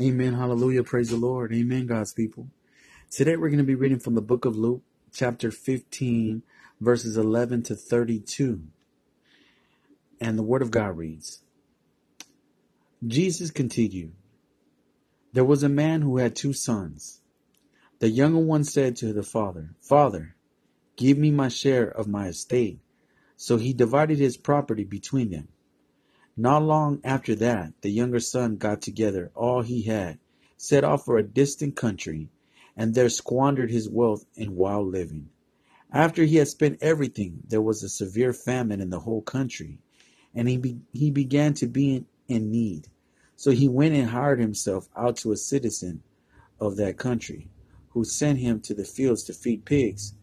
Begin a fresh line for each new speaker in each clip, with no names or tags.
Amen. Hallelujah. Praise the Lord. Amen, God's people. Today we're going to be reading from the book of Luke, chapter 15, verses 11 to 32. And the word of God reads Jesus continued There was a man who had two sons. The younger one said to the father, Father, give me my share of my estate. So he divided his property between them. Not long after that, the younger son got together all he had, set off for a distant country, and there squandered his wealth in wild living. After he had spent everything, there was a severe famine in the whole country, and he, be, he began to be in, in need. So he went and hired himself out to a citizen of that country, who sent him to the fields to feed pigs.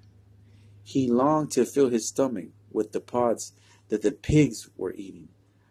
He longed to fill his stomach with the pods that the pigs were eating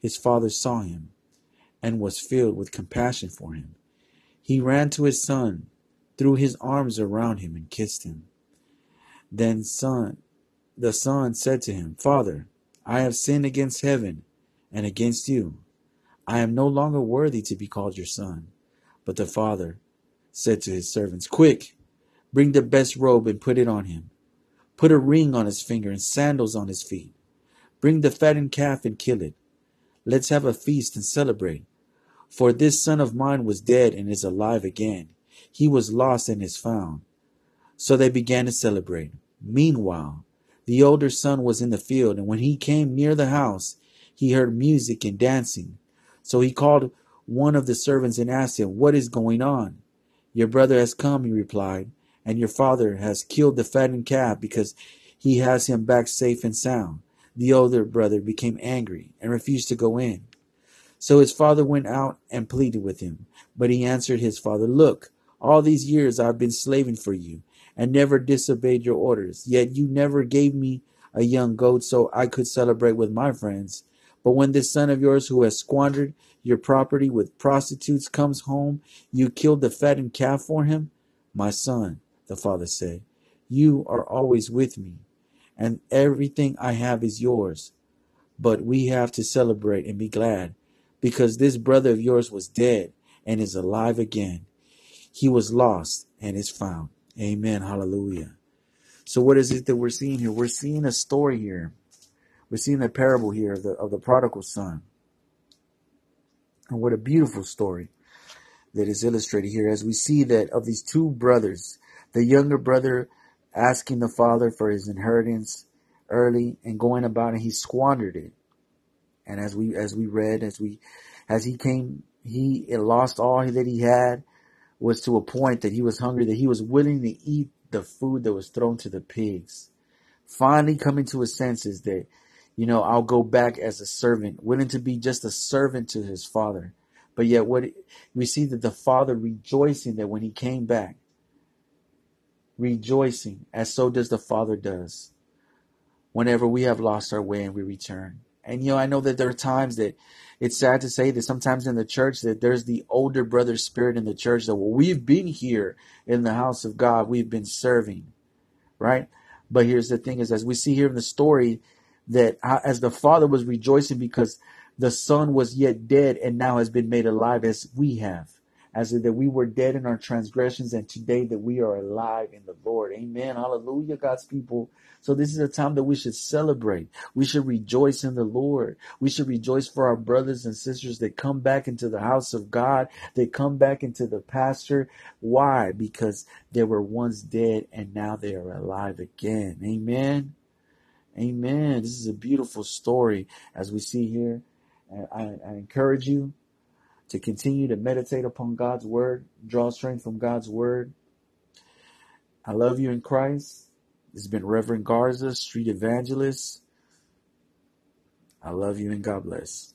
his father saw him and was filled with compassion for him. He ran to his son, threw his arms around him, and kissed him. Then son, the son said to him, Father, I have sinned against heaven and against you. I am no longer worthy to be called your son. But the father said to his servants, Quick, bring the best robe and put it on him. Put a ring on his finger and sandals on his feet. Bring the fattened calf and kill it Let's have a feast and celebrate. For this son of mine was dead and is alive again. He was lost and is found. So they began to celebrate. Meanwhile, the older son was in the field, and when he came near the house, he heard music and dancing. So he called one of the servants and asked him, What is going on? Your brother has come, he replied, and your father has killed the fattened calf because he has him back safe and sound. The older brother became angry and refused to go in. So his father went out and pleaded with him. But he answered his father, Look, all these years I've been slaving for you and never disobeyed your orders. Yet you never gave me a young goat so I could celebrate with my friends. But when this son of yours who has squandered your property with prostitutes comes home, you killed the fattened calf for him? My son, the father said, you are always with me and everything I have is yours. But we have to celebrate and be glad because this brother of yours was dead and is alive again. He was lost and is found. Amen. Hallelujah. So what is it that we're seeing here? We're seeing a story here. We're seeing a parable here of the, of the prodigal son. And what a beautiful story that is illustrated here as we see that of these two brothers, the younger brother asking the father for his inheritance early and going about and he squandered it. And as we as we read, as we as he came he lost all that he had was to a point that he was hungry, that he was willing to eat the food that was thrown to the pigs. Finally coming to his senses that, you know, I'll go back as a servant, willing to be just a servant to his father. But yet what we see that the father rejoicing that when he came back, rejoicing, as so does the Father does whenever we have lost our way and we return. And you know, I know that there are times that it's sad to say that sometimes in the church that there's the older brother spirit in the church that well, we've been here in the house of God, we've been serving, right? But here's the thing: is as we see here in the story that as the father was rejoicing because the son was yet dead and now has been made alive as we have as that we were dead in our transgressions and today that we are alive in the Lord. Amen. Hallelujah, God's people. So this is a time that we should celebrate. We should rejoice in the Lord. We should rejoice for our brothers and sisters that come back into the house of God. They come back into the pastor. Why? Because they were once dead and now they are alive again. Amen. Amen. This is a beautiful story as we see here. I, I encourage you to continue to meditate upon God's word, draw strength from God's word. I love you in Christ. This has been Reverend Garza, Street Evangelist. I love you and God bless.